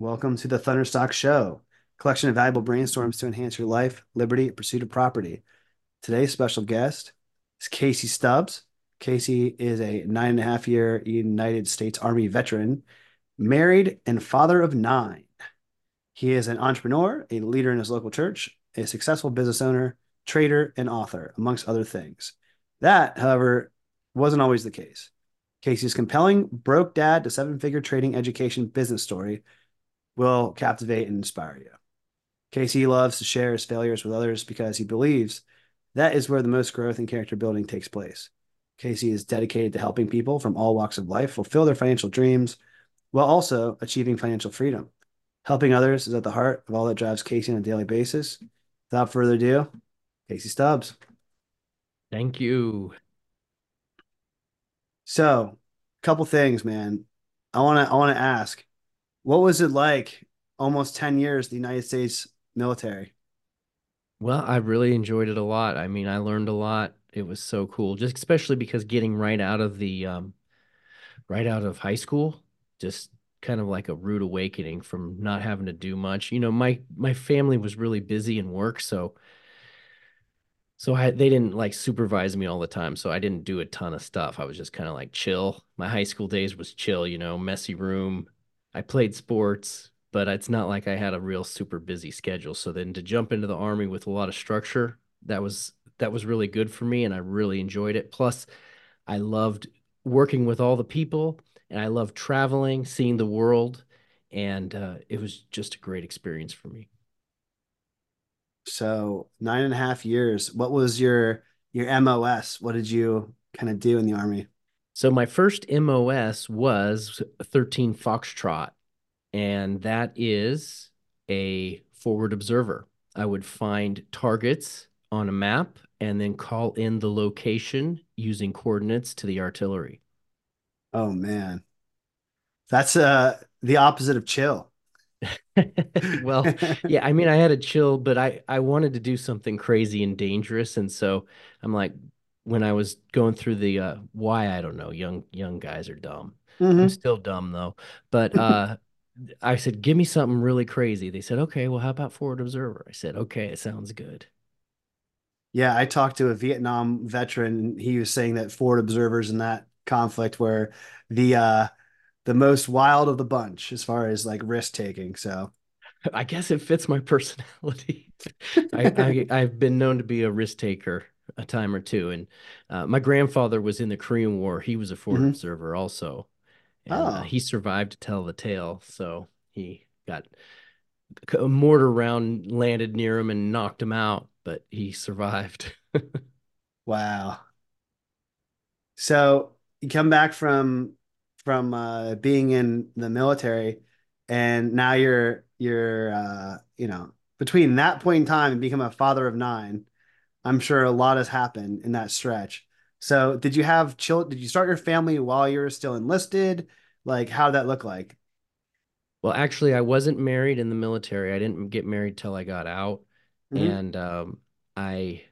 Welcome to the Thunderstock Show, collection of valuable brainstorms to enhance your life, liberty, and pursuit of property. Today's special guest is Casey Stubbs. Casey is a nine and a half year United States Army veteran, married and father of nine. He is an entrepreneur, a leader in his local church, a successful business owner, trader, and author, amongst other things. That, however, wasn't always the case. Casey's compelling broke dad to seven figure trading education business story will captivate and inspire you. Casey loves to share his failures with others because he believes that is where the most growth and character building takes place. Casey is dedicated to helping people from all walks of life fulfill their financial dreams while also achieving financial freedom. Helping others is at the heart of all that drives Casey on a daily basis. Without further ado, Casey Stubbs. Thank you. So, a couple things, man. I want to I want to ask what was it like almost 10 years the United States military? Well, I really enjoyed it a lot. I mean, I learned a lot. It was so cool, just especially because getting right out of the um, right out of high school, just kind of like a rude awakening from not having to do much. You know, my my family was really busy in work, so so I they didn't like supervise me all the time, so I didn't do a ton of stuff. I was just kind of like chill. My high school days was chill, you know, messy room, I played sports, but it's not like I had a real super busy schedule. So then to jump into the army with a lot of structure, that was that was really good for me and I really enjoyed it. Plus, I loved working with all the people and I loved traveling, seeing the world, and uh, it was just a great experience for me. So nine and a half years. What was your your MOS? What did you kind of do in the army? So my first MOS was 13 Foxtrot, and that is a forward observer. I would find targets on a map and then call in the location using coordinates to the artillery. Oh man. That's uh the opposite of chill. well, yeah, I mean I had a chill, but I I wanted to do something crazy and dangerous and so I'm like when I was going through the uh, why I don't know, young young guys are dumb. Mm-hmm. I'm still dumb though. But uh, I said, give me something really crazy. They said, okay, well, how about Forward Observer? I said, okay, it sounds good. Yeah, I talked to a Vietnam veteran, and he was saying that Forward Observers in that conflict were the uh, the most wild of the bunch as far as like risk taking. So I guess it fits my personality. I, I have been known to be a risk taker a time or two. And uh, my grandfather was in the Korean War. He was a forward mm-hmm. observer also. And uh, oh. uh, he survived to tell the tale. So he got a mortar round landed near him and knocked him out, but he survived. wow. So you come back from from uh, being in the military, and now you're you're uh, you know between that point in time and become a father of nine I'm sure a lot has happened in that stretch. So, did you have children? Did you start your family while you were still enlisted? Like, how did that look like? Well, actually, I wasn't married in the military. I didn't get married till I got out, mm-hmm. and um, I,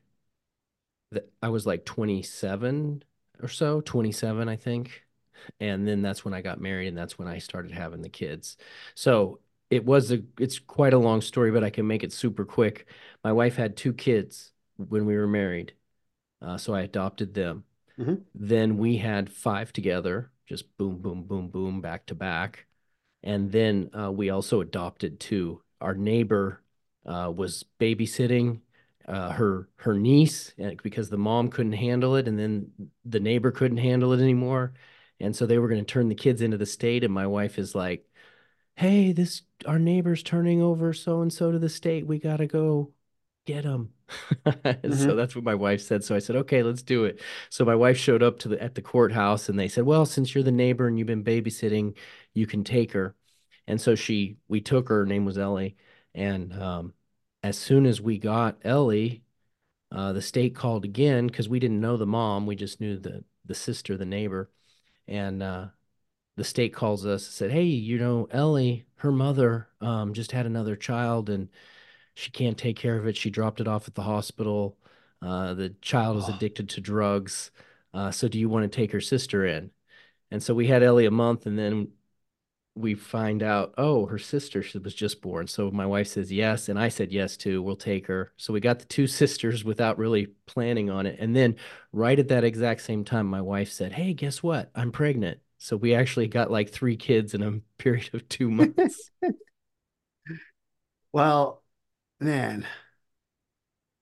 I was like 27 or so, 27, I think, and then that's when I got married, and that's when I started having the kids. So it was a, it's quite a long story, but I can make it super quick. My wife had two kids when we were married. Uh, so I adopted them. Mm-hmm. Then we had five together, just boom, boom, boom, boom, back to back. And then uh, we also adopted two. Our neighbor uh, was babysitting uh, her her niece because the mom couldn't handle it, and then the neighbor couldn't handle it anymore, and so they were going to turn the kids into the state. And my wife is like, "Hey, this our neighbor's turning over so and so to the state. We got to go get them." mm-hmm. So that's what my wife said. So I said, okay, let's do it. So my wife showed up to the at the courthouse and they said, well, since you're the neighbor and you've been babysitting, you can take her. And so she we took her, her name was Ellie. And um, as soon as we got Ellie, uh, the state called again because we didn't know the mom. We just knew the the sister, the neighbor. And uh, the state calls us and said, Hey, you know, Ellie, her mother um, just had another child and she can't take care of it. She dropped it off at the hospital. Uh, the child is addicted to drugs. Uh, so do you want to take her sister in? And so we had Ellie a month, and then we find out, oh, her sister she was just born. So my wife says yes, and I said yes too. We'll take her. So we got the two sisters without really planning on it. And then right at that exact same time, my wife said, Hey, guess what? I'm pregnant. So we actually got like three kids in a period of two months. well, man,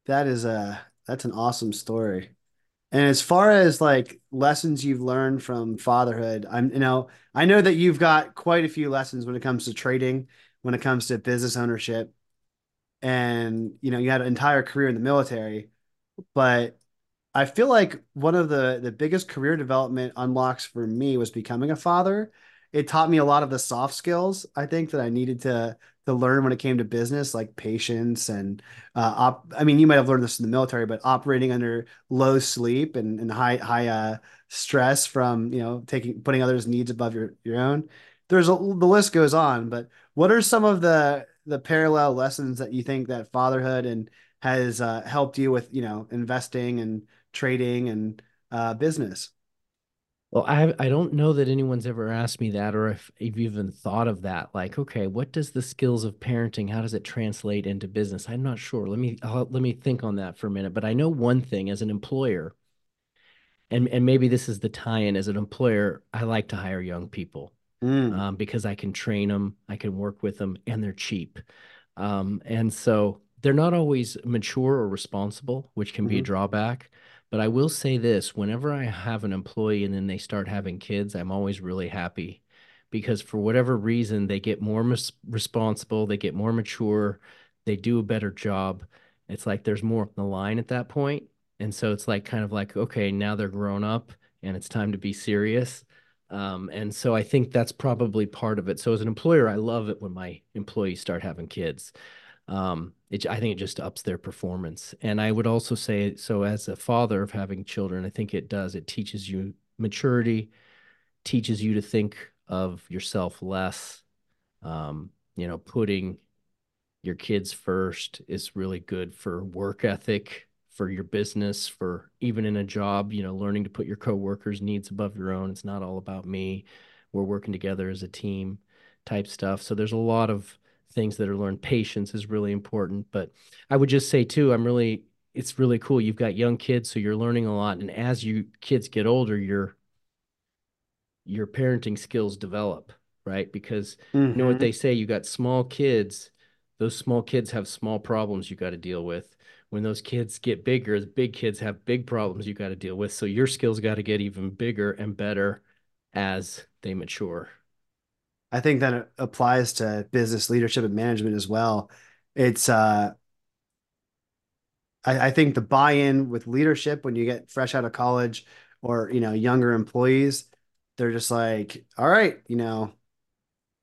that is a that's an awesome story. And as far as like lessons you've learned from fatherhood, I'm you know, I know that you've got quite a few lessons when it comes to trading, when it comes to business ownership. And you know, you had an entire career in the military, but I feel like one of the the biggest career development unlocks for me was becoming a father. It taught me a lot of the soft skills I think that I needed to to learn when it came to business, like patience and uh, op. I mean, you might have learned this in the military, but operating under low sleep and, and high high uh, stress from you know taking putting others' needs above your your own. There's a, the list goes on, but what are some of the the parallel lessons that you think that fatherhood and has uh, helped you with you know investing and trading and uh, business? Well, I I don't know that anyone's ever asked me that or if you've even thought of that. Like, okay, what does the skills of parenting, how does it translate into business? I'm not sure. Let me I'll, let me think on that for a minute. But I know one thing as an employer, and and maybe this is the tie-in as an employer, I like to hire young people Mm. um, because I can train them, I can work with them, and they're cheap. Um, and so they're not always mature or responsible, which can be a hmm drawback. But I will say this, whenever I have an employee and then they start having kids, I'm always really happy because for whatever reason, they get more mis- responsible, they get more mature, they do a better job. It's like there's more on the line at that point. And so it's like kind of like, okay, now they're grown up and it's time to be serious. Um, and so I think that's probably part of it. So as an employer, I love it when my employees start having kids um, it, I think it just ups their performance. And I would also say, so as a father of having children, I think it does. It teaches you maturity, teaches you to think of yourself less. Um, you know, putting your kids first is really good for work ethic, for your business, for even in a job, you know, learning to put your coworkers' needs above your own. It's not all about me. We're working together as a team type stuff. So there's a lot of things that are learned. Patience is really important. But I would just say too, I'm really it's really cool. You've got young kids, so you're learning a lot. And as you kids get older, your your parenting skills develop, right? Because you know what hmm they say, you got small kids, those small kids have small problems you got to deal with. When those kids get bigger, the big kids have big problems you got to deal with. So your skills got to get even bigger and better as they mature. I think that applies to business leadership and management as well. It's uh, I, I think the buy-in with leadership when you get fresh out of college or you know younger employees, they're just like, all right, you know,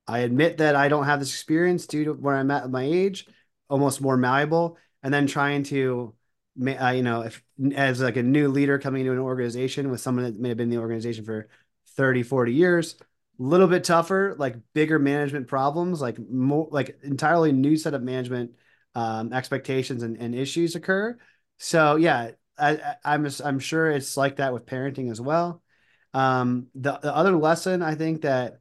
I admit that I don't have this experience due to where I'm at my age, almost more malleable, and then trying to, uh, you know, if as like a new leader coming into an organization with someone that may have been in the organization for 30, 40 years, a little bit tougher, like bigger management problems, like more like entirely new set of management um, expectations and, and issues occur. So yeah, I, I'm I'm sure it's like that with parenting as well. Um, the, the other lesson I think that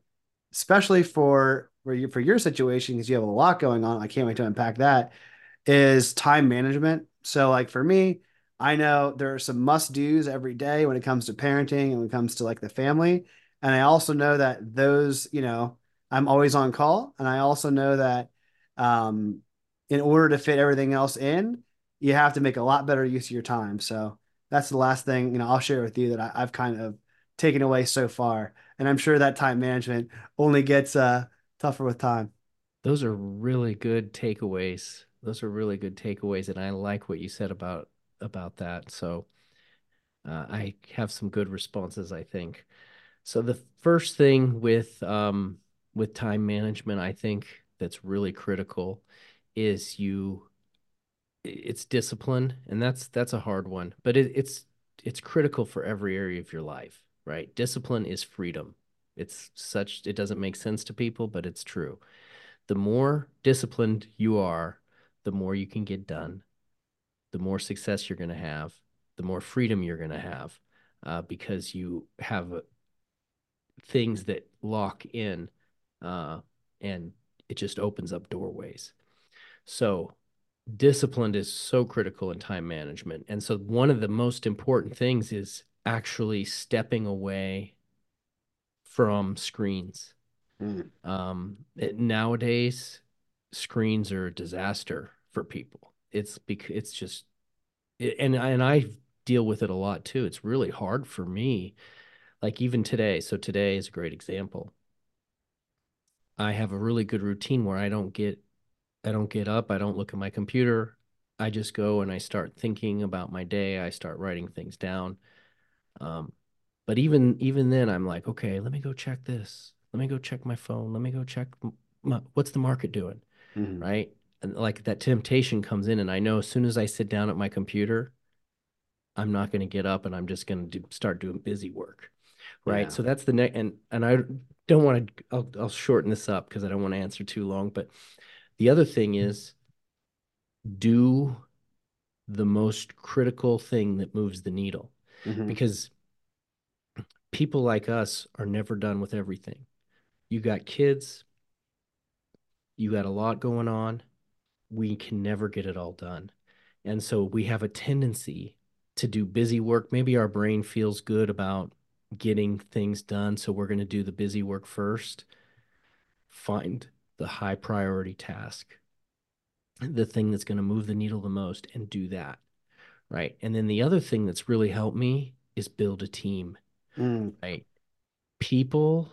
especially for for your, for your situation because you have a lot going on. I can't wait to unpack that. Is time management. So like for me, I know there are some must do's every day when it comes to parenting and when it comes to like the family. And I also know that those, you know, I'm always on call. And I also know that um, in order to fit everything else in, you have to make a lot better use of your time. So that's the last thing, you know, I'll share with you that I, I've kind of taken away so far. And I'm sure that time management only gets uh, tougher with time. Those are really good takeaways. Those are really good takeaways, and I like what you said about about that. So uh, I have some good responses, I think. So the first thing with um, with time management, I think that's really critical is you it's discipline, and that's that's a hard one, but it, it's it's critical for every area of your life, right? Discipline is freedom. It's such it doesn't make sense to people, but it's true. The more disciplined you are, the more you can get done, the more success you're going to have, the more freedom you're going to have, uh, because you have things that lock in uh, and it just opens up doorways. So discipline is so critical in time management. And so one of the most important things is actually stepping away from screens. Mm. Um, it, nowadays, screens are a disaster for people. It's because it's just, it, and and I deal with it a lot too. It's really hard for me. Like even today. So today is a great example. I have a really good routine where I don't get I don't get up, I don't look at my computer. I just go and I start thinking about my day. I start writing things down. Um, but even even then, I'm like, okay, let me go check this. Let me go check my phone. Let me go check my, what's the market doing, mm-hmm. right? And like that temptation comes in, and I know as soon as I sit down at my computer, I'm not going to get up, and I'm just going to start doing busy work, right? Yeah. So that's the next, and and I don't want to. I'll I'll shorten this up because I don't want to answer too long, but the other thing is do the most critical thing that moves the needle mm-hmm. because people like us are never done with everything. You got kids, you got a lot going on. We can never get it all done. And so we have a tendency to do busy work. Maybe our brain feels good about getting things done. So we're going to do the busy work first. Find the high priority task, the thing that's going to move the needle the most, and do that. Right. And then the other thing that's really helped me is build a team. Mm. Right. People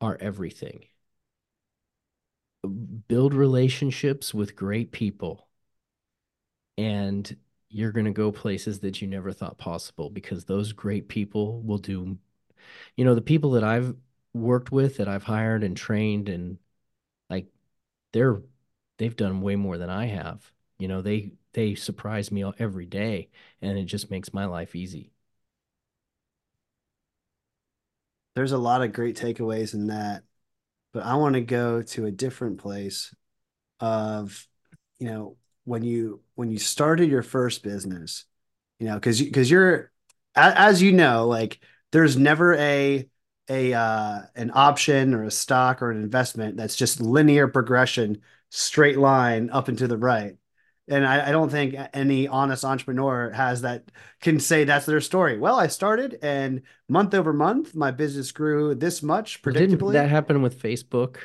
are everything. Build relationships with great people, and you're going to go places that you never thought possible because those great people will do. You know, the people that I've worked with that I've hired and trained and like they're they've done way more than I have. You know, they they surprise me every day and it just makes my life easy. There's a lot of great takeaways in that, but I want to go to a different place of you know, when you when you started your first business, you know, cuz cuz you're as you know, like there's never a a uh, an option or a stock or an investment that's just linear progression, straight line up and to the right. And I, I, don't think any honest entrepreneur has that can say that's their story. Well, I started and month over month, my business grew this much predictably. Didn't that happen with Facebook?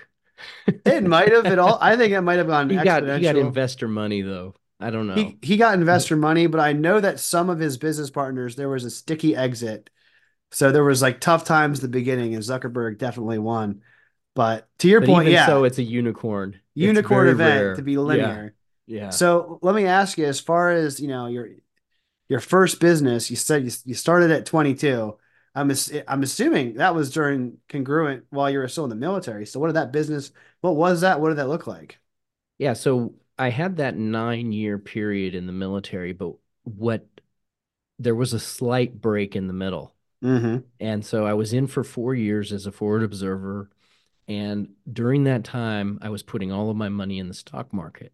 it might have it all. I think it might have gone. He got he got investor money though. I don't know. He, he got investor money, but I know that some of his business partners there was a sticky exit so there was like tough times at the beginning, and Zuckerberg definitely won. But to your but point, yeah. So it's a unicorn. Unicorn event rare. to be linear. Yeah. yeah. So let me ask you, as far as you know, your your first business, you said you, you started at 22. I'm I'm assuming that was during congruent while you were still in the military. So what did that business? What was that? What did that look like? Yeah. So I had that nine year period in the military, but what there was a slight break in the middle. Mm-hmm. And so I was in for four years as a forward observer. And during that time, I was putting all of my money in the stock market.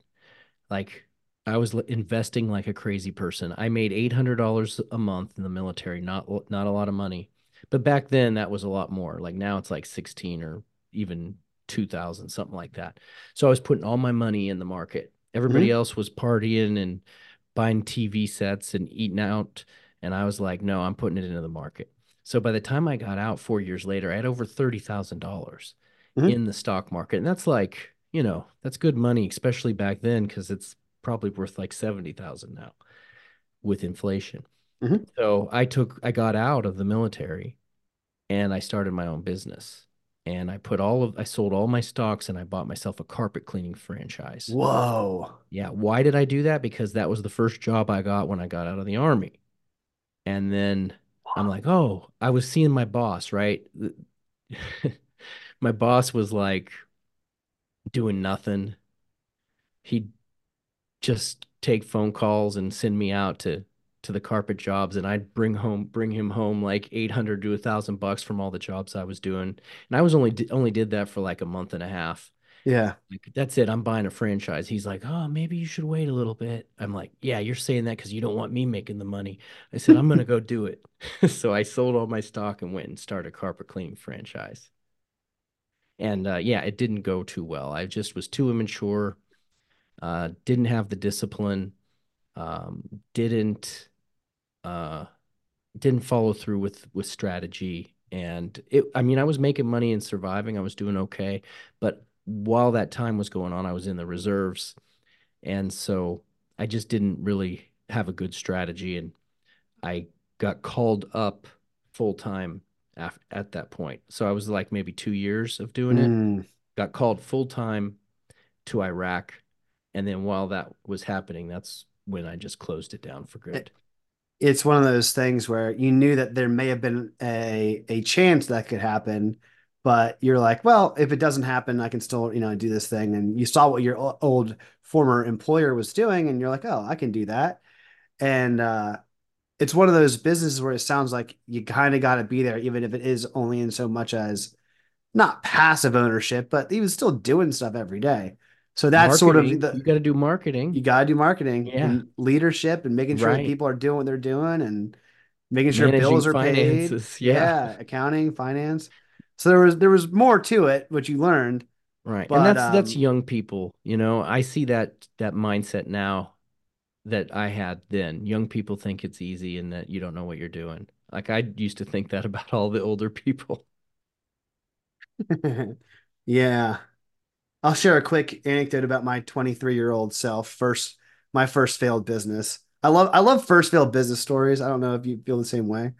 Like I was investing like a crazy person. I made $800 a month in the military, not not a lot of money. But back then that was a lot more. Like now it's like 16 or even 2000 something like that. So I was putting all my money in the market. Everybody mm-hmm. else was partying and buying TV sets and eating out and I was like, "No, I'm putting it into the market." So by the time I got out four years later, I had over thirty thousand dollars mm-hmm. in the stock market, and that's like you know that's good money, especially back then because it's probably worth like seventy thousand now with inflation. Mm-hmm. So I took I got out of the military, and I started my own business. And I put all of I sold all my stocks and I bought myself a carpet cleaning franchise. Whoa. Yeah. Why did I do that? Because that was the first job I got when I got out of the army. And then I'm like, oh, I was seeing my boss, right? my boss was like doing nothing. He'd just take phone calls and send me out to to the carpet jobs and I'd bring home bring him home like 800 to a thousand bucks from all the jobs I was doing. And I was only only did that for like a month and a half. Yeah. Like, that's it. I'm buying a franchise. He's like, oh, maybe you should wait a little bit. I'm like, yeah, you're saying that because you don't want me making the money. I said, I'm going to go do it. so I sold all my stock and went and started a carpet cleaning franchise. And uh, yeah, it didn't go too well. I just was too immature, uh, didn't have the discipline, um, didn't uh, didn't follow through with with strategy. And it, I mean, I was making money and surviving. I was doing okay, but while that time was going on, I was in the reserves, and so I just didn't really have a good strategy. And I got called up full time af- at that point. So I was like maybe two years of doing it. Mm. Got called full time to Iraq, and then while that was happening, that's when I just closed it down for good. It's one of those things where you knew that there may have been a a chance that could happen, but you're like, well, if it doesn't happen, I can still, you know, do this thing. And you saw what your old former employer was doing, and you're like, oh, I can do that. And uh, it's one of those businesses where it sounds like you kind of got to be there, even if it is only in so much as not passive ownership, but even still doing stuff every day. So that's sort of the you got to do marketing. you got to do marketing Yeah. and leadership and making sure that people are doing what they're doing and making sure Managing bills are paid. finances. Yeah. accounting, finance. So there was there was more to it, which you learned. Right. But And that's that's um, young people, you know. I see that that mindset now that I had then. Young people think it's easy and that you don't know what you're doing. Like I used to think that about all the older people. yeah. I'll share a quick anecdote about my 23 year old self. First, my first failed business. I love I love first failed business stories. I don't know if you feel the same way.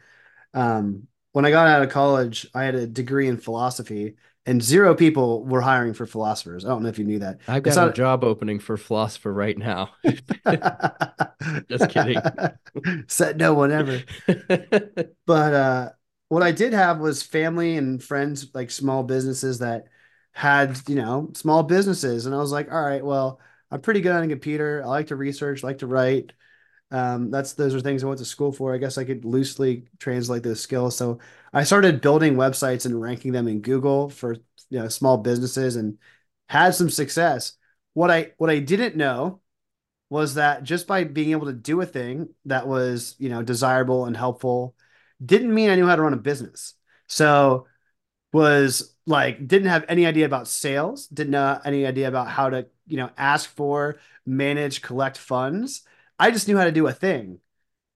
Um, when I got out of college, I had a degree in philosophy, and zero people were hiring for philosophers. I don't know if you knew that. I've got a job opening for philosopher right now. Just kidding. Said no one ever. But uh, what I did have was family and friends, like small businesses that had, you know, small businesses. And I was like, all right, well, I'm pretty good on a computer. I like to research, like to write. Um, that's those are things I went to school for. I guess I could loosely translate those skills. So I started building websites and ranking them in Google for, you know, small businesses and had some success. What I what I didn't know was that just by being able to do a thing that was, you know, desirable and helpful didn't mean I knew how to run a business. So was like didn't have any idea about sales, didn't know any idea about how to, you know, ask for, manage, collect funds. I just knew how to do a thing.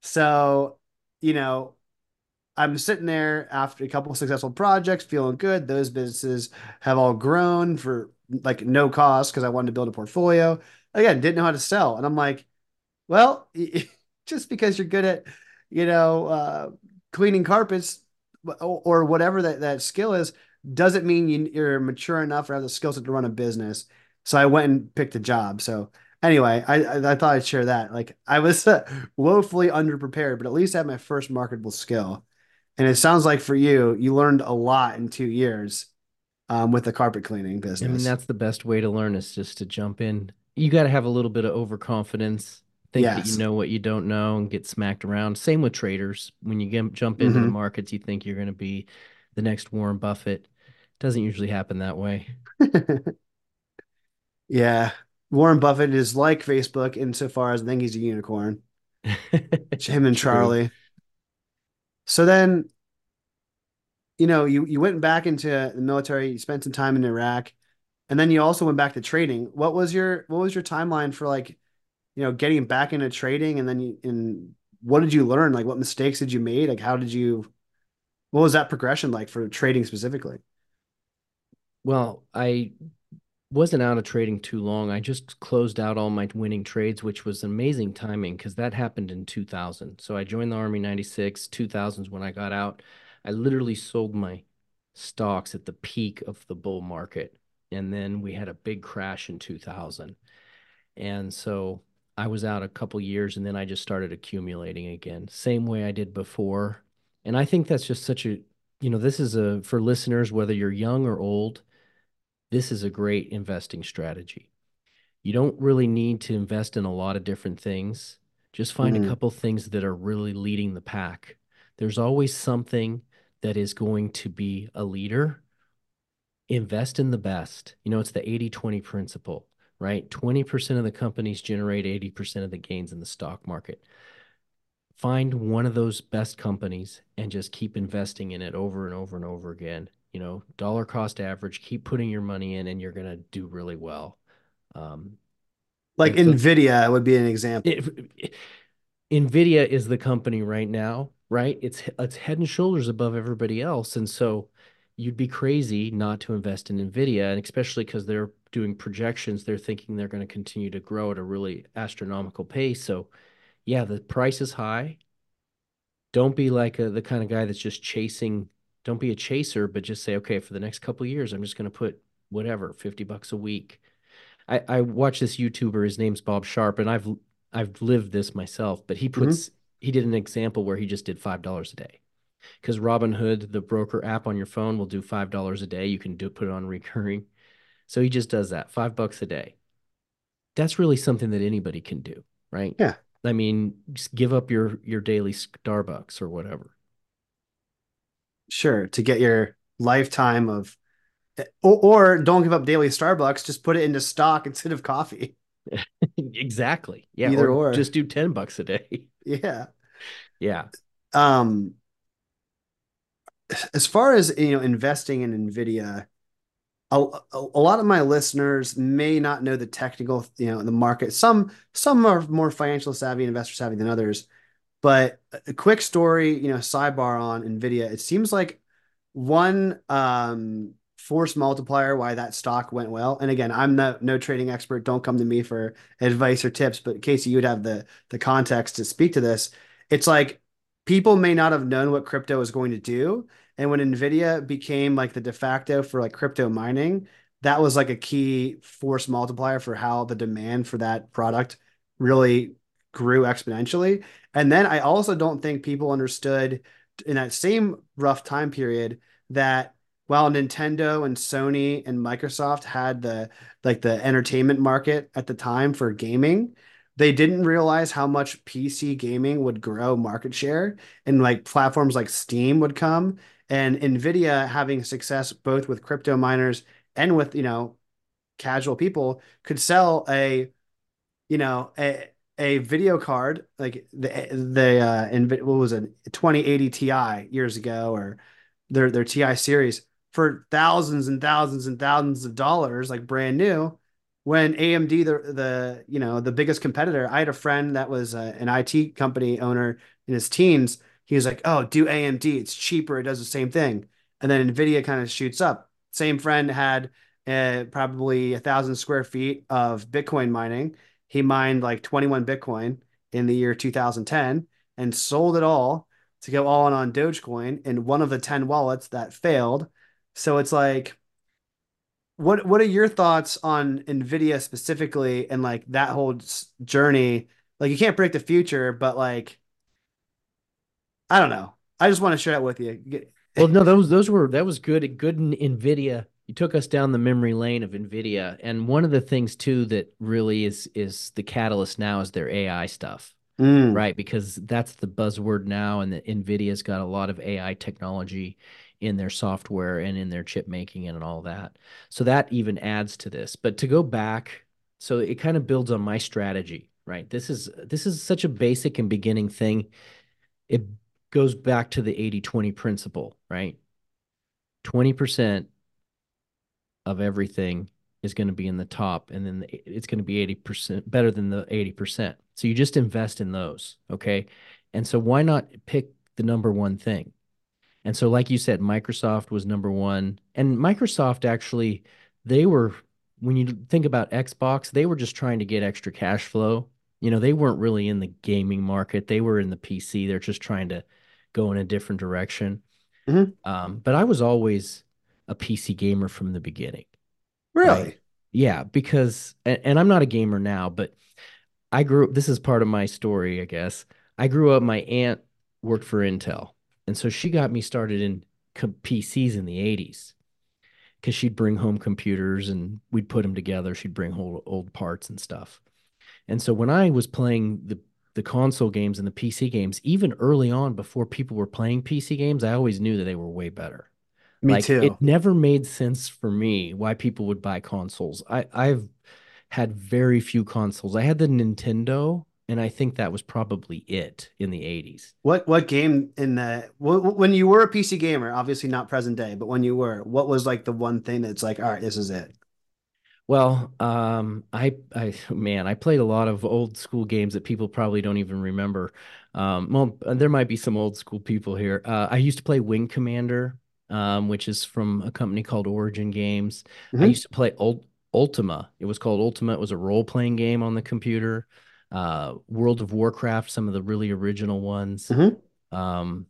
So, you know, I'm sitting there after a couple successful projects, feeling good. Those businesses have all grown for like no cost because I wanted to build a portfolio. Again, didn't know how to sell. And I'm like, well, just because you're good at, you know, uh, cleaning carpets or, or whatever that, that skill is, doesn't mean you, you're mature enough or have the skill set to run a business. So I went and picked a job. So anyway, I, I, thought I'd share that. Like I was uh, woefully underprepared, but at least I had my first marketable skill. And it sounds like for you, you learned a lot in two years um, with the carpet cleaning business. I mean, that's the best way to learn is just to jump in. You got to have a little bit of overconfidence, think that you know what you don't know, and get smacked around. Same with traders. When you get, jump into the hmm markets, you think you're going to be the next Warren Buffett. Doesn't usually happen that way. Yeah. Warren Buffett is like Facebook insofar as I think he's a unicorn. Him and Charlie. So then, you know, you you went back into the military, you spent some time in Iraq, and then you also went back to trading. What was your what was your timeline for like, you know, getting back into trading and then you and what did you learn? Like what mistakes did you make? Like how did you what was that progression like for trading specifically? Well, I wasn't out of trading too long. I just closed out all my winning trades, which was amazing timing because that happened in 2000. So I joined the Army 96, 2000s when I got out. I literally sold my stocks at the peak of the bull market. And then we had a big crash in 2000. And so I was out a couple years and then I just started accumulating again, same way I did before. And I think that's just such a, you know, this is a, for listeners, whether you're young or old, this is a great investing strategy. You don't really need to invest in a lot of different things. Just find a hmm couple things that are really leading the pack. There's always something that is going to be a leader. Invest in the best. You know, it's the 80 20 principle, right? 20% of the companies generate 80% of the gains in the stock market. Find one of those best companies and just keep investing in it over and over and over again. You know, dollar cost average, keep putting your money in and you're going to do really well. Um, like so Nvidia would be an example. It, it, Nvidia is the company right now, right? It's it's head and shoulders above everybody else, and so you'd be crazy not to invest in Nvidia, and especially because they're doing projections, they're thinking they're going to continue to grow at a really astronomical pace. So, yeah, the price is high. Don't be like a, the kind of guy that's just chasing. Don't be a chaser, but just say, okay, for the next couple years, I'm just going to put whatever, 50 bucks a week. I, I watch this YouTuber, his name's Bob Sharp, and I've I've lived this myself, but he puts mm-hmm. he did an example where he just did five dollars a day. Because Robinhood, the broker app on your phone, will do five dollars a day. You can do put it on recurring. So he just does that, five bucks a day. That's really something that anybody can do, right? Yeah. I mean, just give up your your daily Starbucks or whatever. Sure, to get your lifetime of or, or don't give up daily Starbucks, just put it into stock instead of coffee. exactly. Yeah. Either or, or, just do 10 bucks a day. Yeah. Yeah. Um as far as you know investing in Nvidia, a, a, lot of my listeners may not know the technical, you know, the market. Some some are more financial savvy, investor savvy than others. But a quick story, you know, sidebar on Nvidia. It seems like one um, force multiplier why that stock went well. And again, I'm no no trading expert. Don't come to me for advice or tips. But Casey, you'd have the the context to speak to this. It's like people may not have known what crypto was going to do, and when Nvidia became like the de facto for like crypto mining, that was like a key force multiplier for how the demand for that product really grew exponentially. And then I also don't think people understood in that same rough time period that while Nintendo and Sony and Microsoft had the like the entertainment market at the time for gaming, they didn't realize how much PC gaming would grow market share and like platforms like Steam would come. And Nvidia having success both with crypto miners and with, you know, casual people could sell a you know, a a video card like the the uh what was it 2080 Ti years ago or their their Ti series for thousands and thousands and thousands of dollars, like brand new. When AMD, the the you know the biggest competitor, I had a friend that was uh, an IT company owner in his teens. He was like, "Oh, do AMD? It's cheaper. It does the same thing." And then Nvidia kind of shoots up. Same friend had uh, probably a thousand square feet of Bitcoin mining. He mined like 21 Bitcoin in the year 2010 and sold it all to go all in on Dogecoin in one of the 10 wallets that failed so it's like, what what are your thoughts on Nvidia specifically and like that whole journey? Like you can't predict the future, but like, I don't know. I just want to share that with you. well, no, those those were that was good. Good Nvidia. You took us down the memory lane of Nvidia, and one of the things too that really is is the catalyst now is their AI stuff. Mm. right? Because that's the buzzword now, and the Nvidia's got a lot of AI technology in their software and in their chip making and all that. So that even adds to this. But to go back, so it kind of builds on my strategy, right? This is this is such a basic and beginning thing. It goes back to the 80-20 principle, right? 20% of everything is going to be in the top and then it's going to be 80% better than the 80%. So you just invest in those, okay? And so why not pick the number one thing? And so, like you said, Microsoft was number one. And Microsoft actually, they were, when you think about Xbox, they were just trying to get extra cash flow. You know, they weren't really in the gaming market, they were in the PC. They're just trying to go in a different direction. Mm-hmm. Um, but I was always a PC gamer from the beginning. Really? Right? Yeah, because, and, and I'm not a gamer now, but I grew up this is part of my story, I guess. I grew up, my aunt worked for Intel and so she got me started in PCs in the 80s because she'd bring home computers and we'd put them together. She'd bring whole old parts and stuff. And so when I was playing the the console games and the PC games, even early on before people were playing PC games, I always knew that they were way better. Me like, too. It never made sense for me why people would buy consoles. I, I've had very few consoles. I had the Nintendo and I think that was probably it in the 80s. What what game in the when you were a PC gamer, obviously not present day, but when you were, what was like the one thing that's like, all right, this is it? Well, um, I, I, man, I played a lot of old school games that people probably don't even remember. Um, well, there might be some old school people here. Uh, I used to play Wing Commander, um, which is from a company called Origin Games. I Mhm. used to play Ult Ultima. It was called Ultima. It was a role-playing game on the computer. Uh, World of Warcraft, some of the really original ones. Mhm. Um,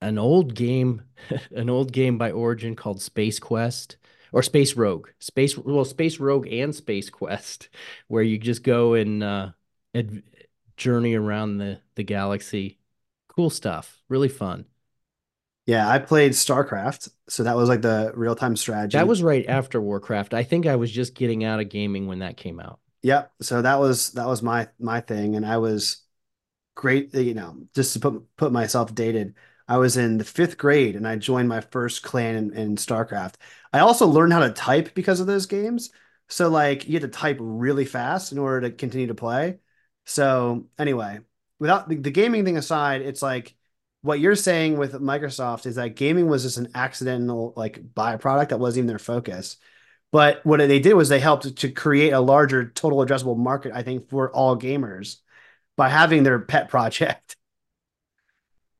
an old game, an old game by Origin called Space Quest or Space Rogue. Space well, Space Rogue and Space Quest, where you just go and uh, ad- journey around the the galaxy. Cool stuff. Really fun. Yeah, I played StarCraft, so that was like the real-time strategy. That was right after Warcraft. I think I was just getting out of gaming when that came out. Yep. So that was that was my my thing, and I was great, you know, just to put put myself dated. I was in the fifth grade and I joined my first clan in, in StarCraft. I also learned how to type because of those games. So like you had to type really fast in order to continue to play. So anyway, without the, the gaming thing aside, it's like what you're saying with Microsoft is that gaming was just an accidental like byproduct that wasn't even their focus. But what they did was they helped to create a larger total addressable market, I think, for all gamers by having their pet project.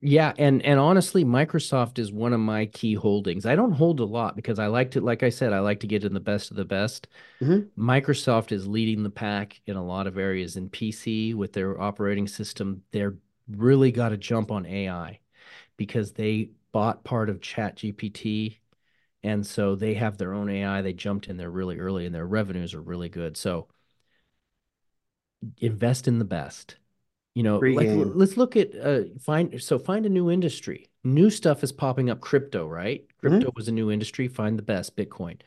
Yeah, and and honestly, Microsoft is one of my key holdings. I don't hold a lot because I like to, like I said, I like to get in the best of the best. Mhm. Microsoft is leading the pack in a lot of areas in PC with their operating system. They're really got a jump on AI because they bought part of ChatGPT, and so they have their own AI. They jumped in there really early, and their revenues are really good. So invest in the best. You know, like let's look at uh find so find a new industry. New stuff is popping up. Crypto, right? Crypto Mhm. was a new industry. Find the best. Bitcoin.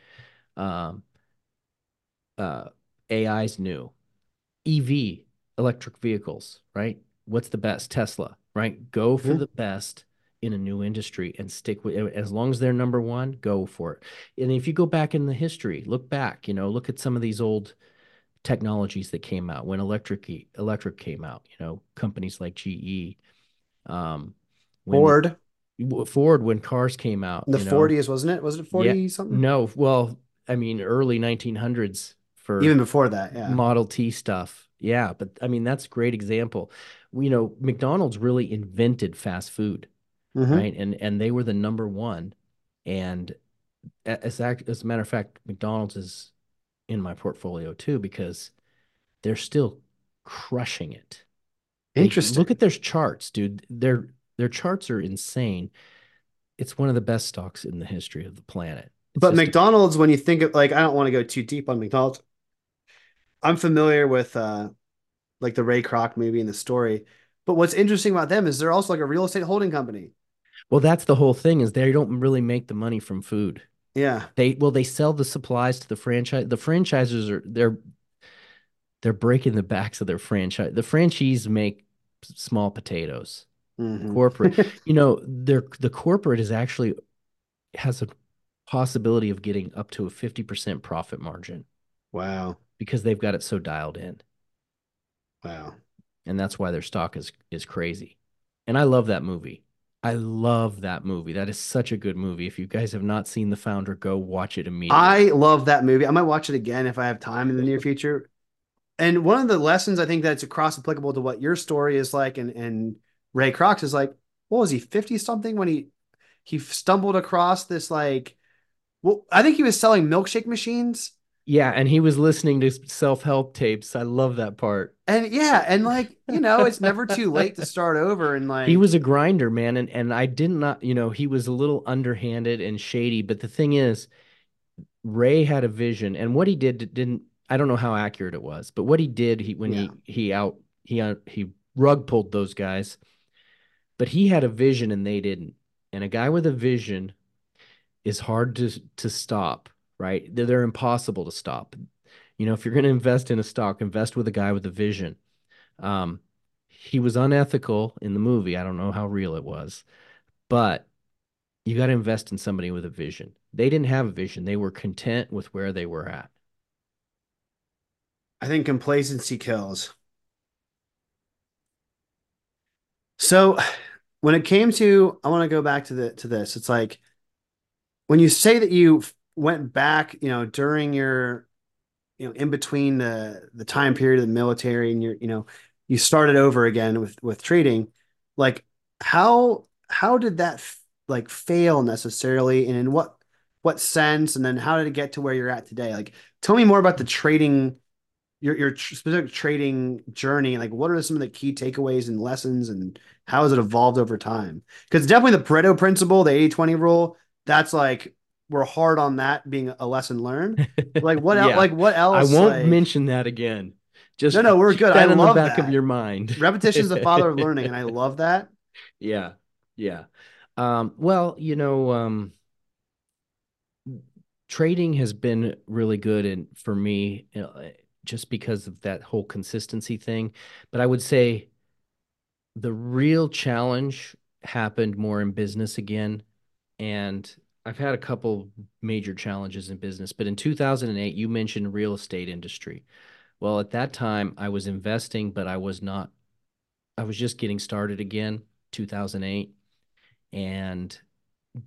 Um, uh, AI's new. EV, electric vehicles, right? What's the best? Tesla, right? Go for the best in a new industry and stick with it. As long as they're number one, go for it. And if you go back in the history, look back, you know, look at some of these old technologies that came out when electric electric came out, you know, companies like GE, um, when Ford Ford, when cars came out, in the you know, 40s, wasn't it? Was it yeah, 40 something? no, well, I mean, early 1900s for Even before that, yeah. Model T stuff. Yeah, but I mean, that's a great example. You know, McDonald's really invented fast food, hmm right? And and they were the number one. And as as a matter of fact, McDonald's is in my portfolio too because they're still crushing it. They look at their charts, dude. Their their charts are insane. It's one of the best stocks in the history of the planet. It's But McDonald's, when you think of like, I don't want to go too deep on McDonald's. I'm familiar with uh like the Ray Kroc movie and the story. But what's interesting about them is they're also like a real estate holding company. well, that's the whole thing is they don't really make the money from food. Yeah. They well, they sell the supplies to the franchise. The franchisers are they're they're breaking the backs of their franchise. The franchisees make small potatoes. hmm Corporate, you know, their the corporate is actually has a possibility of getting up to a 50% profit margin Wow. because they've got it so dialed in. Wow. And that's why their stock is is crazy. And I love that movie. I love that movie. That is such a good movie. If you guys have not seen The Founder, go watch it immediately. I love that movie. I might watch it again if I have time in the near future. And one of the lessons I think that's across applicable to what your story is like and, and Ray Kroc's is like, what was he, 50 something when he he stumbled across this like well, I think he was selling milkshake machines. Yeah, and he was listening to self-help tapes. I love that part. And yeah, and like, you know, it's never too late to start over and like He was a grinder, man, and and I did not, you know, he was a little underhanded and shady, but the thing is, Ray had a vision, and what he did didn't. I don't know how accurate it was, but what he did, he when yeah. he he out he uh, he rug pulled those guys, but he had a vision and they didn't. And a guy with a vision is hard to to stop, right? They're, they're impossible to stop. You know, if you're going to invest in a stock, invest with a guy with a vision. Um, he was unethical in the movie. I don't know how real it was, but you got to invest in somebody with a vision. They didn't have a vision. They were content with where they were at. I think complacency kills. So when it came to, I want to go back to the to this. It's like when you say that you went back, you know, during your, you know, in between the the time period of the military and you're, you know, you started over again with with trading, like how how did that like fail necessarily? And in what what sense? And then how did it get to where you're at today? Like tell me more about the trading your your specific trading journey. Like what are some of the key takeaways and lessons and how has it evolved over time? Because definitely the pareto principle the 80-20 rule that's like we're hard on that being a lesson learned? Like what else like what else i won't like... mention that again. Just no no we're good. that i in love the back that. of your mind. Repetition is the father of learning and i love that. Yeah. Yeah. Um, well you know um, trading has been really good and for me just because of that whole consistency thing. But I would say the real challenge happened more in business again. And I've had a couple major challenges in business, but in 2008, you mentioned real estate industry. Well, at that time, I was investing, but I was not, I was just getting started again, 2008. And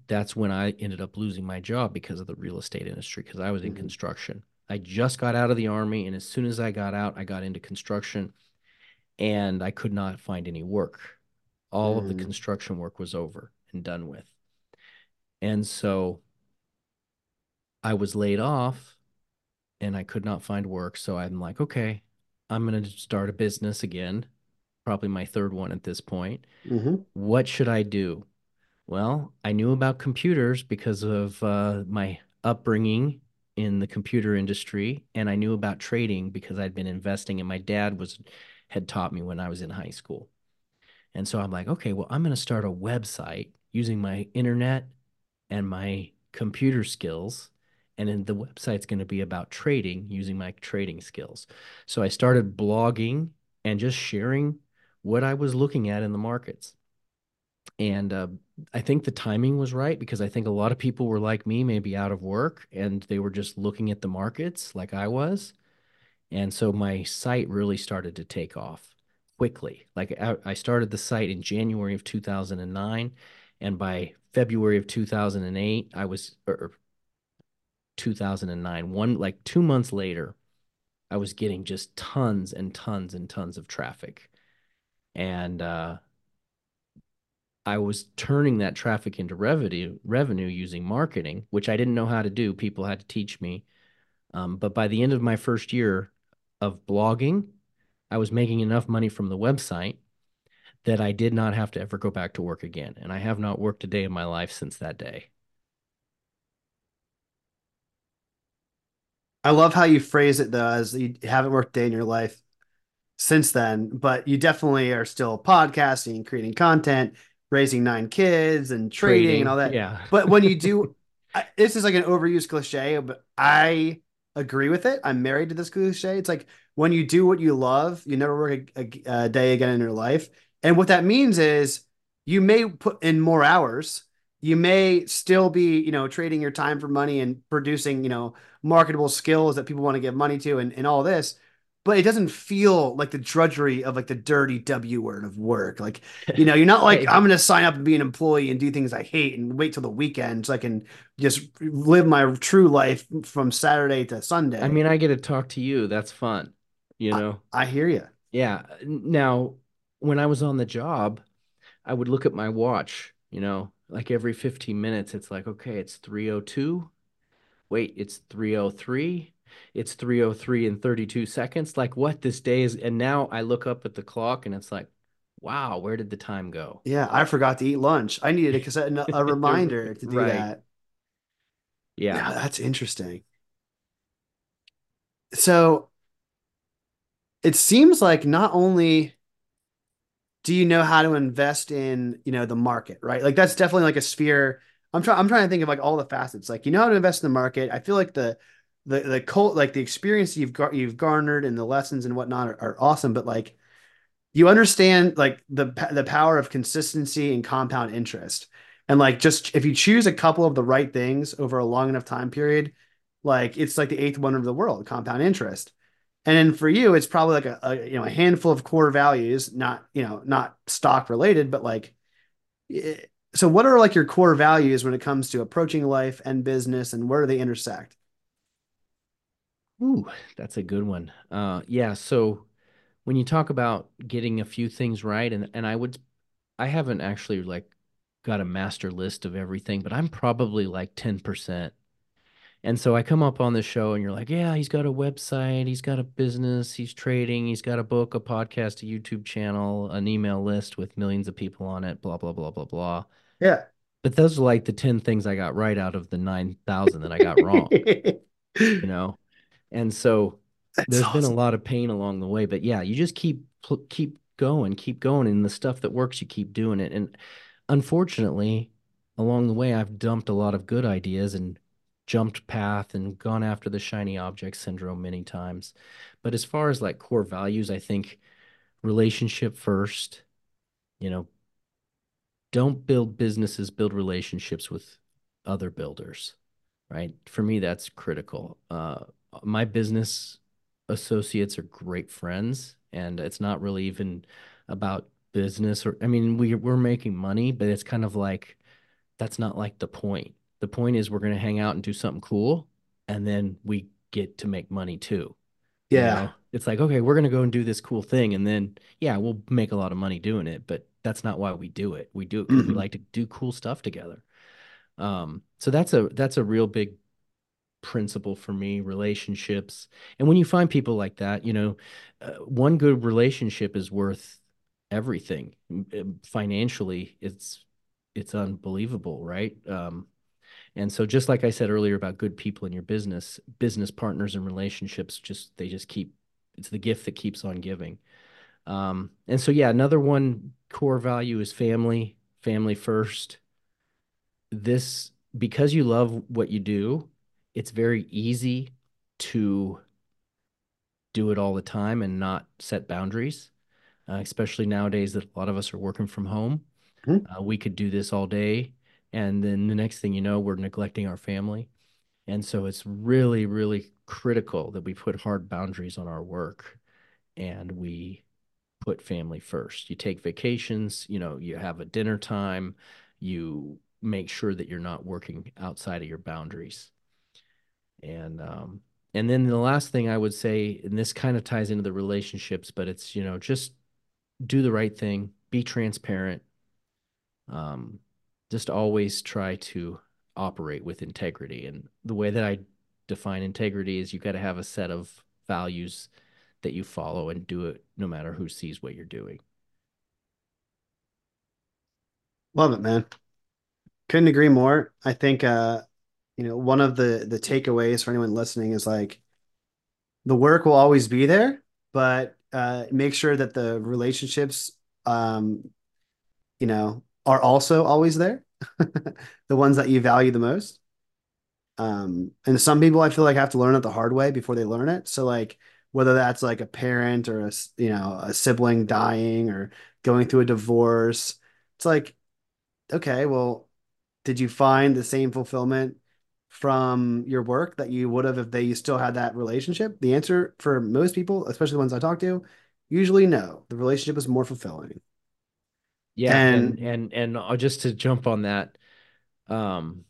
that's when I ended up losing my job because of the real estate industry, because I was in mm-hmm. construction. I just got out of the army, and as soon as I got out, I got into construction, and I could not find any work. All mm. of the mm. construction work was over and done with. And so I was laid off and I could not find work. So I'm like, okay, I'm going to start a business again, probably my third one at this point. Mm-hmm. What should I do? Well, I knew about computers because of uh, my upbringing in the computer industry and I knew about trading because I'd been investing and my dad was had taught me when I was in high school. And so I'm like, okay, well, I'm going to start a website using my internet and my computer skills. And then the website's going to be about trading using my trading skills. So I started blogging and just sharing what I was looking at in the markets. And uh, I think the timing was right because I think a lot of people were like me, maybe out of work, and they were just looking at the markets like I was. And so my site really started to take off quickly. Like I, started the site in January of 2009, and by February of 2008, I was, or 2009, one like two months later, I was getting just tons and tons and tons of traffic. And uh, I was turning that traffic into revenue revenue using marketing, which I didn't know how to do. People had to teach me. Um, but by the end of my first year of blogging, I was making enough money from the website that I did not have to ever go back to work again. And I have not worked a day in my life since that day. I love how you phrase it though, as you haven't worked a day in your life since then, but you definitely are still podcasting, creating content, raising nine kids and trading, trading and all that. Yeah. but when you do, this is like an overused cliche, but I agree with it. I'm married to this cliche. It's like when you do what you love, you never work a, a, a day again in your life. And what that means is you may put in more hours. You may still be, you know, trading your time for money and producing, you know, marketable skills that people want to give money to and, and all this but it doesn't feel like the drudgery of like the dirty W word of work. Like, you know, you're not like, I'm going to sign up and be an employee and do things I hate and wait till the weekend so I can just live my true life from Saturday to Sunday. I mean, I get to talk to you. That's fun. You know, I, I hear you. Yeah. Now, when I was on the job, I would look at my watch, you know, like every 15 minutes, it's like, okay, it's 302. Wait, it's 303 it's 303 and 32 seconds. Like what? This day is and now i look up at the clock and it's like wow where did the time go? Yeah i forgot to eat lunch. I needed a, a reminder to do right. that. Yeah. yeah that's interesting. So it seems like not only do you know how to invest in you know the market right? Like that's definitely like a sphere. I'm trying i'm trying to think of like all the facets. Like you know how to invest in the market. I feel like the the the cult like the experience you've got you've garnered and the lessons and whatnot are, are awesome but like you understand like the the power of consistency and compound interest. And like just if you choose a couple of the right things over a long enough time period like it's like the eighth wonder of the world compound interest And then for you, it's probably like a, a you know a handful of core values, not you know not stock related, but like eh, so what are like your core values when it comes to approaching life and business and where do they intersect? Ooh, that's a good one. Uh, yeah. So when you talk about getting a few things right, and and I would, I haven't actually like got a master list of everything, but I'm probably like 10%. And so I come up on the show and you're like, yeah, he's got a website, he's got a business, he's trading, he's got a book, a podcast, a YouTube channel, an email list with millions of people on it, blah, blah, blah, blah, blah. Yeah. But those are like the 10 things I got right out of the 9,000 that I got wrong, you know? And so That's there's been a lot of pain along the way, but yeah, you just keep keep going, keep going, and the stuff that works, you keep doing it. And unfortunately, along the way, I've dumped a lot of good ideas and jumped path and gone after the shiny object syndrome many times. But as far as like core values, I think relationship first, you know, don't build businesses, build relationships with other builders, right? For me, that's critical. Uh, my business associates are great friends, and it's not really even about business or I mean, we we're making money, but it's kind of like that's not like the point. The point is we're going to hang out and do something cool, and then we get to make money too. You Yeah. know, it's like, okay, we're going to go and do this cool thing. And then, yeah, we'll make a lot of money doing it, but that's not why we do it. We do it because we Mhm. like to do cool stuff together. Um, so that's a that's a real big principle for me, relationships. And when you find people like that, you know, uh, one good relationship is worth everything. Financially, it's it's unbelievable, right? Um, and so just like I said earlier about good people in your business, business partners and relationships just they just keep it's the gift that keeps on giving. Um, and so yeah, another one core value is family, family first. This because you love what you do, it's very easy to do it all the time and not set boundaries, uh, especially nowadays that a lot of us are working from home. Mhm. Uh, we could do this all day, and then the next thing you know, we're neglecting our family. And so it's really, really critical that we put hard boundaries on our work and we put family first. You take vacations, you know, you have a dinner time, you make sure that you're not working outside of your boundaries. And um and then the last thing I would say, and this kind of ties into the relationships, but it's, you know, just do the right thing, be transparent, um, just always try to operate with integrity. And the way that I define integrity is you got to have a set of values that you follow and do it no matter who sees what you're doing. Love it, man. Couldn't agree more. I think uh, you know, one of the the takeaways for anyone listening is like the work will always be there, but uh make sure that the relationships um, you know, are also always there. The ones that you value the most. Um, and some people I feel like have to learn it the hard way before they learn it. So like whether that's like a parent or a you know a sibling dying or going through a divorce, it's like okay, well, did you find the same fulfillment from your work that you would have if they still had that relationship? The answer for most people, especially the ones I talk to, usually no. The relationship is more fulfilling. Yeah, and And and and just to jump on that, um,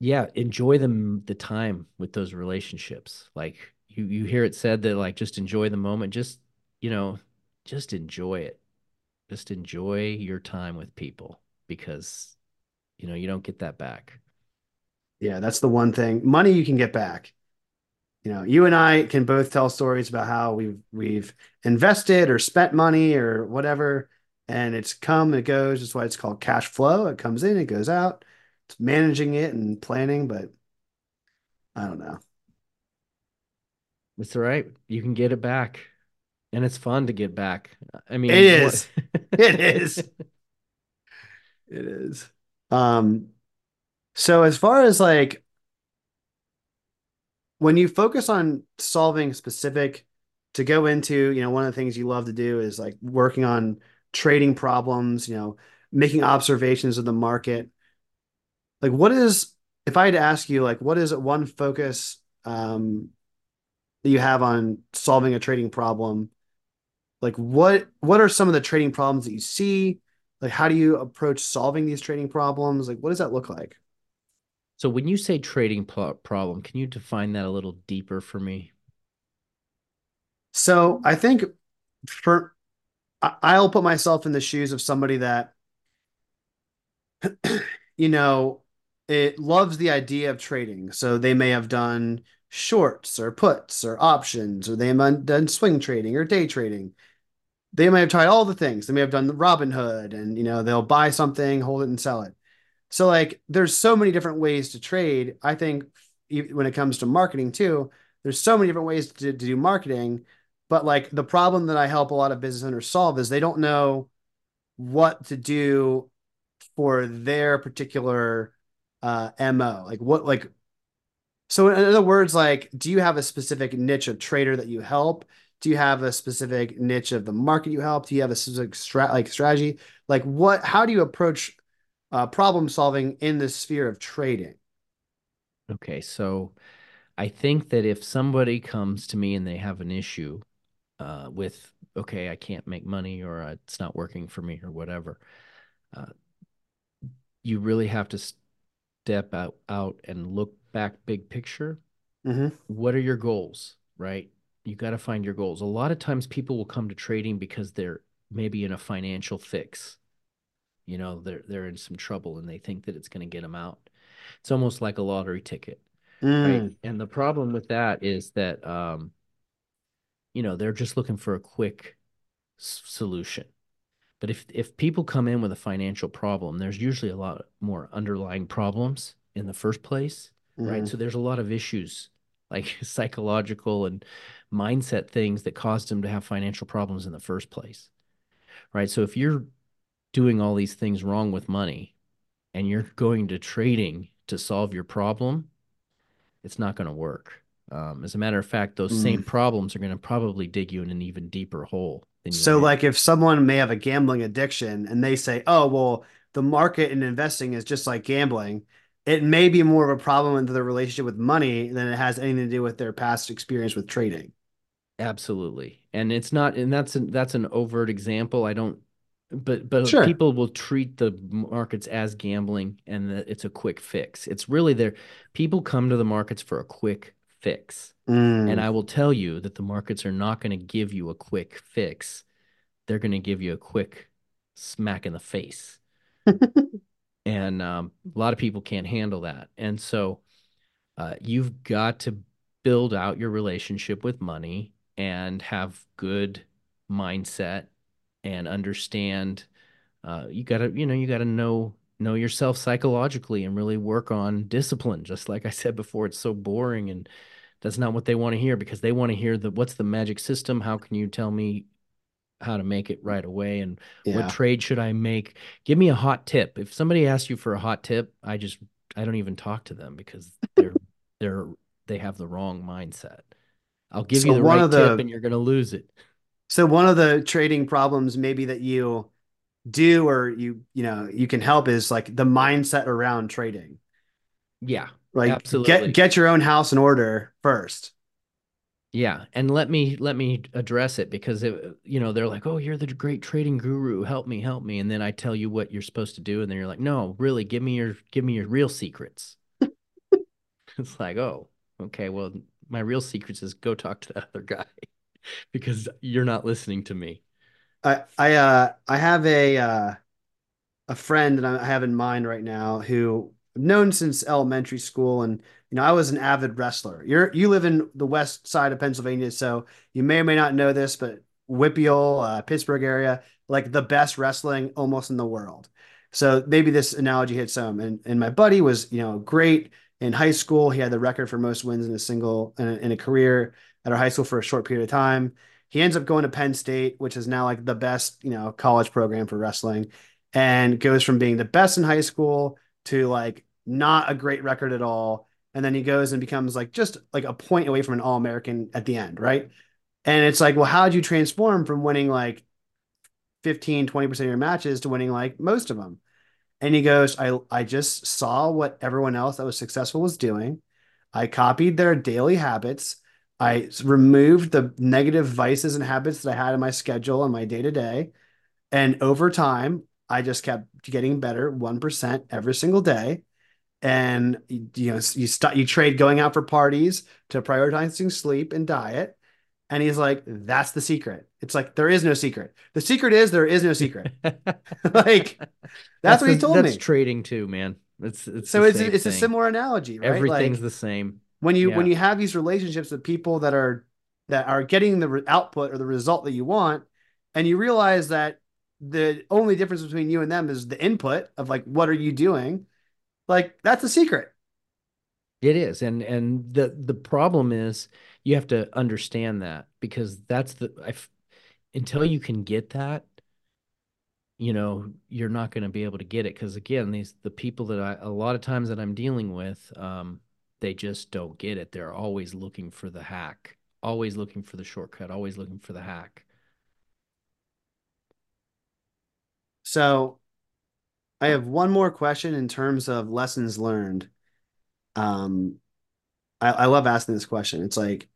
yeah, enjoy them the time with those relationships. Like you you hear it said that like just enjoy the moment, just you know, just enjoy it. Just enjoy your time with people because you know you don't get that back. yeah, that's the one thing. Money you can get back. You know, you and I can both tell stories about how we've we've invested or spent money or whatever, and it's come, it goes. That's why it's called cash flow. It comes in, it goes out. It's managing it and planning, but I don't know. It's all right. You can get it back. And it's fun to get back. I mean, it is. it is. It is. Um, so as far as like when you focus on solving specific to go into, you know, one of the things you love to do is like working on trading problems, you know, making observations of the market. Like what is if I had to ask you like what is one focus um that you have on solving a trading problem. Like what what are some of the trading problems that you see? Like how do you approach solving these trading problems? Like what does that look like? So when you say trading problem, can you define that a little deeper for me? So I think for I'll put myself in the shoes of somebody that you know it loves the idea of trading. So they may have done shorts or puts or options, or they may have done swing trading or day trading. They may have tried all the things. They may have done the Robinhood and you know they'll buy something, hold it and sell it. So like there's so many different ways to trade. I think when it comes to marketing too, there's so many different ways to, to do marketing. But like the problem that I help a lot of business owners solve is they don't know what to do for their particular uh, mo. Like what like so in other words, like do you have a specific niche of trader that you help? Do you have a specific niche of the market you help? Do you have a specific strat like strategy? Like what? How do you approach uh, problem solving in the sphere of trading? Okay, so I think that if somebody comes to me and they have an issue uh, with, okay, I can't make money or uh, it's not working for me or whatever, uh, you really have to step out, out and look back big picture. Mm-hmm. What are your goals, right? You got to find your goals. A lot of times people will come to trading because they're maybe in a financial fix you know they're they're in some trouble and they think that it's going to get them out it's almost like a lottery ticket mm. right and the problem with that is that um you know they're just looking for a quick solution but if if people come in with a financial problem there's usually a lot more underlying problems in the first place mm. right so there's a lot of issues like psychological and mindset things that caused them to have financial problems in the first place right so if you're doing all these things wrong with money and you're going to trading to solve your problem, it's not going to work. Um, as a matter of fact, those mm. same problems are going to probably dig you in an even deeper hole. so, like, if someone may have a gambling addiction and they say, "Oh, well, the market and investing is just like gambling," it may be more of a problem into their relationship with money than it has anything to do with their past experience with trading. Absolutely, and it's not, and that's an, that's an overt example. I don't but but sure. people will treat the markets as gambling and that it's a quick fix it's really there people come to the markets for a quick fix. Mm. and i will tell you that the markets are not going to give you a quick fix. They're going to give you a quick smack in the face. And um, a lot of people can't handle that. And so uh, you've got to build out your relationship with money and have good mindset and understand uh, you gotta you know you gotta know know yourself psychologically and really work on discipline just like i said before it's so boring and that's not what they want to hear because they want to hear the what's the magic system? How can you tell me how to make it right away? And yeah. what trade should i make? Give me a hot tip. If somebody asks you for a hot tip i just i don't even talk to them because they're they're they have the wrong mindset. I'll give so you the right the, tip and you're going to lose it. So one of the trading problems maybe that you do or you you know you can help is like the mindset around trading. Yeah. Like absolutely. get get your own house in order first. Yeah, and let me let me address it because it, you know they're like, "Oh, you're the great trading guru. Help me, help me." And then I tell you what you're supposed to do, and then you're like, "No, really, give me your give me your real secrets." it's like, "Oh, okay. Well, my real secrets is go talk to the other guy." because you're not listening to me. I I uh I have a uh a friend that I have in mind right now who I've known since elementary school and you know I was an avid wrestler. You're you live in the west side of Pennsylvania, so you may or may not know this, but WPIAL, uh, Pittsburgh area, like the best wrestling almost in the world. So maybe this analogy hits home. And and my buddy was you know great in high school. He had the record for most wins in a single in a, in a career at our high school for a short period of time. He ends up going to Penn State, which is now like the best, you know, college program for wrestling, and goes from being the best in high school to like not a great record at all. And then he goes and becomes like just like a point away from an All American at the end, right? And it's like, well, how did you transform from winning like 15, 20% of your matches to winning like most of them? And he goes, I, I just saw what everyone else that was successful was doing. I copied their daily habits I removed the negative vices and habits that I had in my schedule and my day to day. And over time, I just kept getting better 1% every single day. And you know, you start you trade going out for parties to prioritizing sleep and diet. And he's like, that's the secret. It's like there is no secret. The secret is there is no secret. like that's, that's, what he told that's me. That's trading too, man. It's, it's so it's a, it's thing. a similar analogy, right? Everything's like, the same when you yeah. when you have these relationships with people that are that are getting the re- output or the result that you want, and you realize that the only difference between you and them is the input of like what are you doing, like that's a secret. It is, and and the the problem is you have to understand that because that's the I until you can get that you know you're not going to be able to get it because again these the people that i a lot of times that i'm dealing with um they just don't get it. They're always looking for the hack always looking for the shortcut always looking for the hack. So i have one more question in terms of lessons learned. Um i, I love asking this question. It's like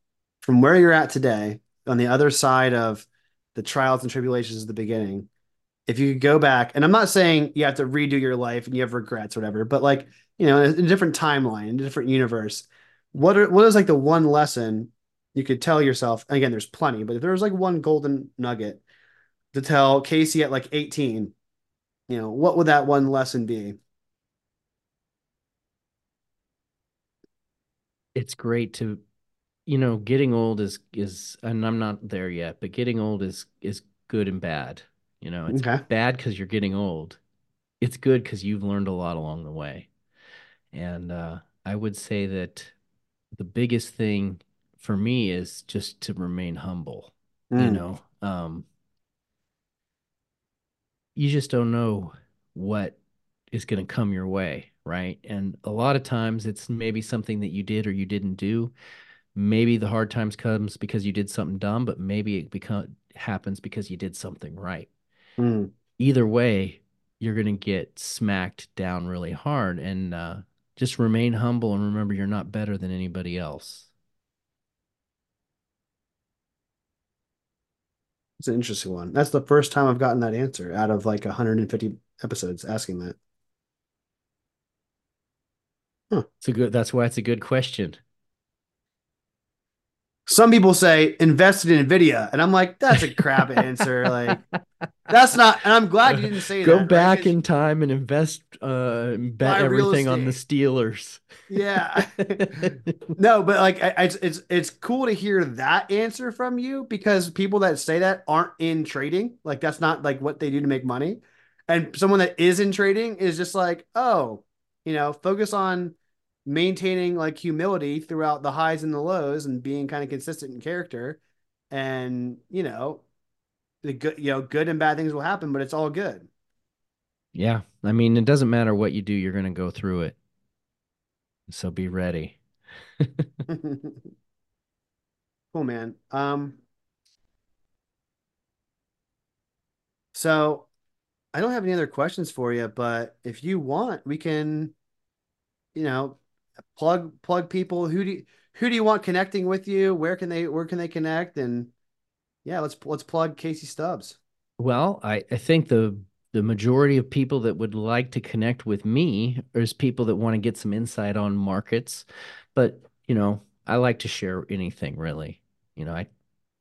from where you're at today on the other side of the trials and tribulations of the beginning if you could go back, and I'm not saying you have to redo your life and you have regrets whatever, but like, you know, in a different timeline, in a different universe, what are what is like the one lesson you could tell yourself? Again, there's plenty, but if there was like one golden nugget to tell Casey at like 18, you know, what would that one lesson be? It's great to, you know, getting old is is, and I'm not there yet, but getting old is is good and bad you know, it's okay. bad because you're getting old. It's good because you've learned a lot along the way. And uh, I would say that the biggest thing for me is just to remain humble. Mm. You know, um, you just don't know what is going to come your way, right? And a lot of times it's maybe something that you did or you didn't do. Maybe the hard times comes because you did something dumb, but maybe it become happens because you did something right. Mm. Either way, you're going to get smacked down really hard. And uh, just remain humble and remember you're not better than anybody else. It's an interesting one. That's the first time I've gotten that answer out of like 150 episodes asking that. Huh. It's a good. That's why it's a good question. Some people say invested in Nvidia, and I'm like, that's a crap answer. Like, that's not. And I'm glad you didn't say Go that. Go back right? in time and invest, uh, bet everything on the Steelers. Yeah. no, but like, I, it's it's it's cool to hear that answer from you because people that say that aren't in trading. Like, that's not like what they do to make money. And someone that is in trading is just like, oh, you know, focus on maintaining like humility throughout the highs and the lows and being kind of consistent in character. And you know the good you know good and bad things will happen but it's all good. Yeah. I mean it doesn't matter what you do you're going to go through it. So be ready. Cool man. Um so i don't have any other questions for you but if you want we can you know plug plug people. Who do you, who do you want connecting with you? Where can they where can they connect? And yeah let's let's plug casey stubbs. Well i i think the the majority of people that would like to connect with me is people that want to get some insight on markets. But you know i like to share anything really. You know i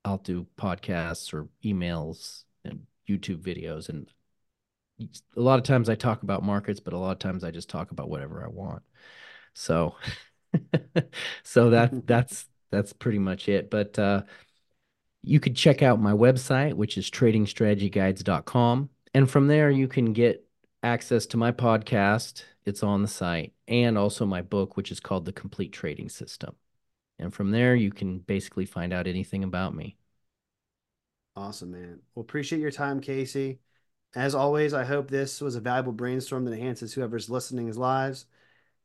i'll do podcasts or emails and youtube videos. And a lot of times i talk about markets but a lot of times i just talk about whatever i want so, so that that's that's pretty much it. But uh, you could check out my website, which is tradingstrategyguides.com, and from there you can get access to my podcast. It's on the site, and also my book, which is called The Complete Trading System. And from there, you can basically find out anything about me. Awesome, man. Well, appreciate your time, Casey. As always, I hope this was a valuable brainstorm that enhances whoever's listening's lives.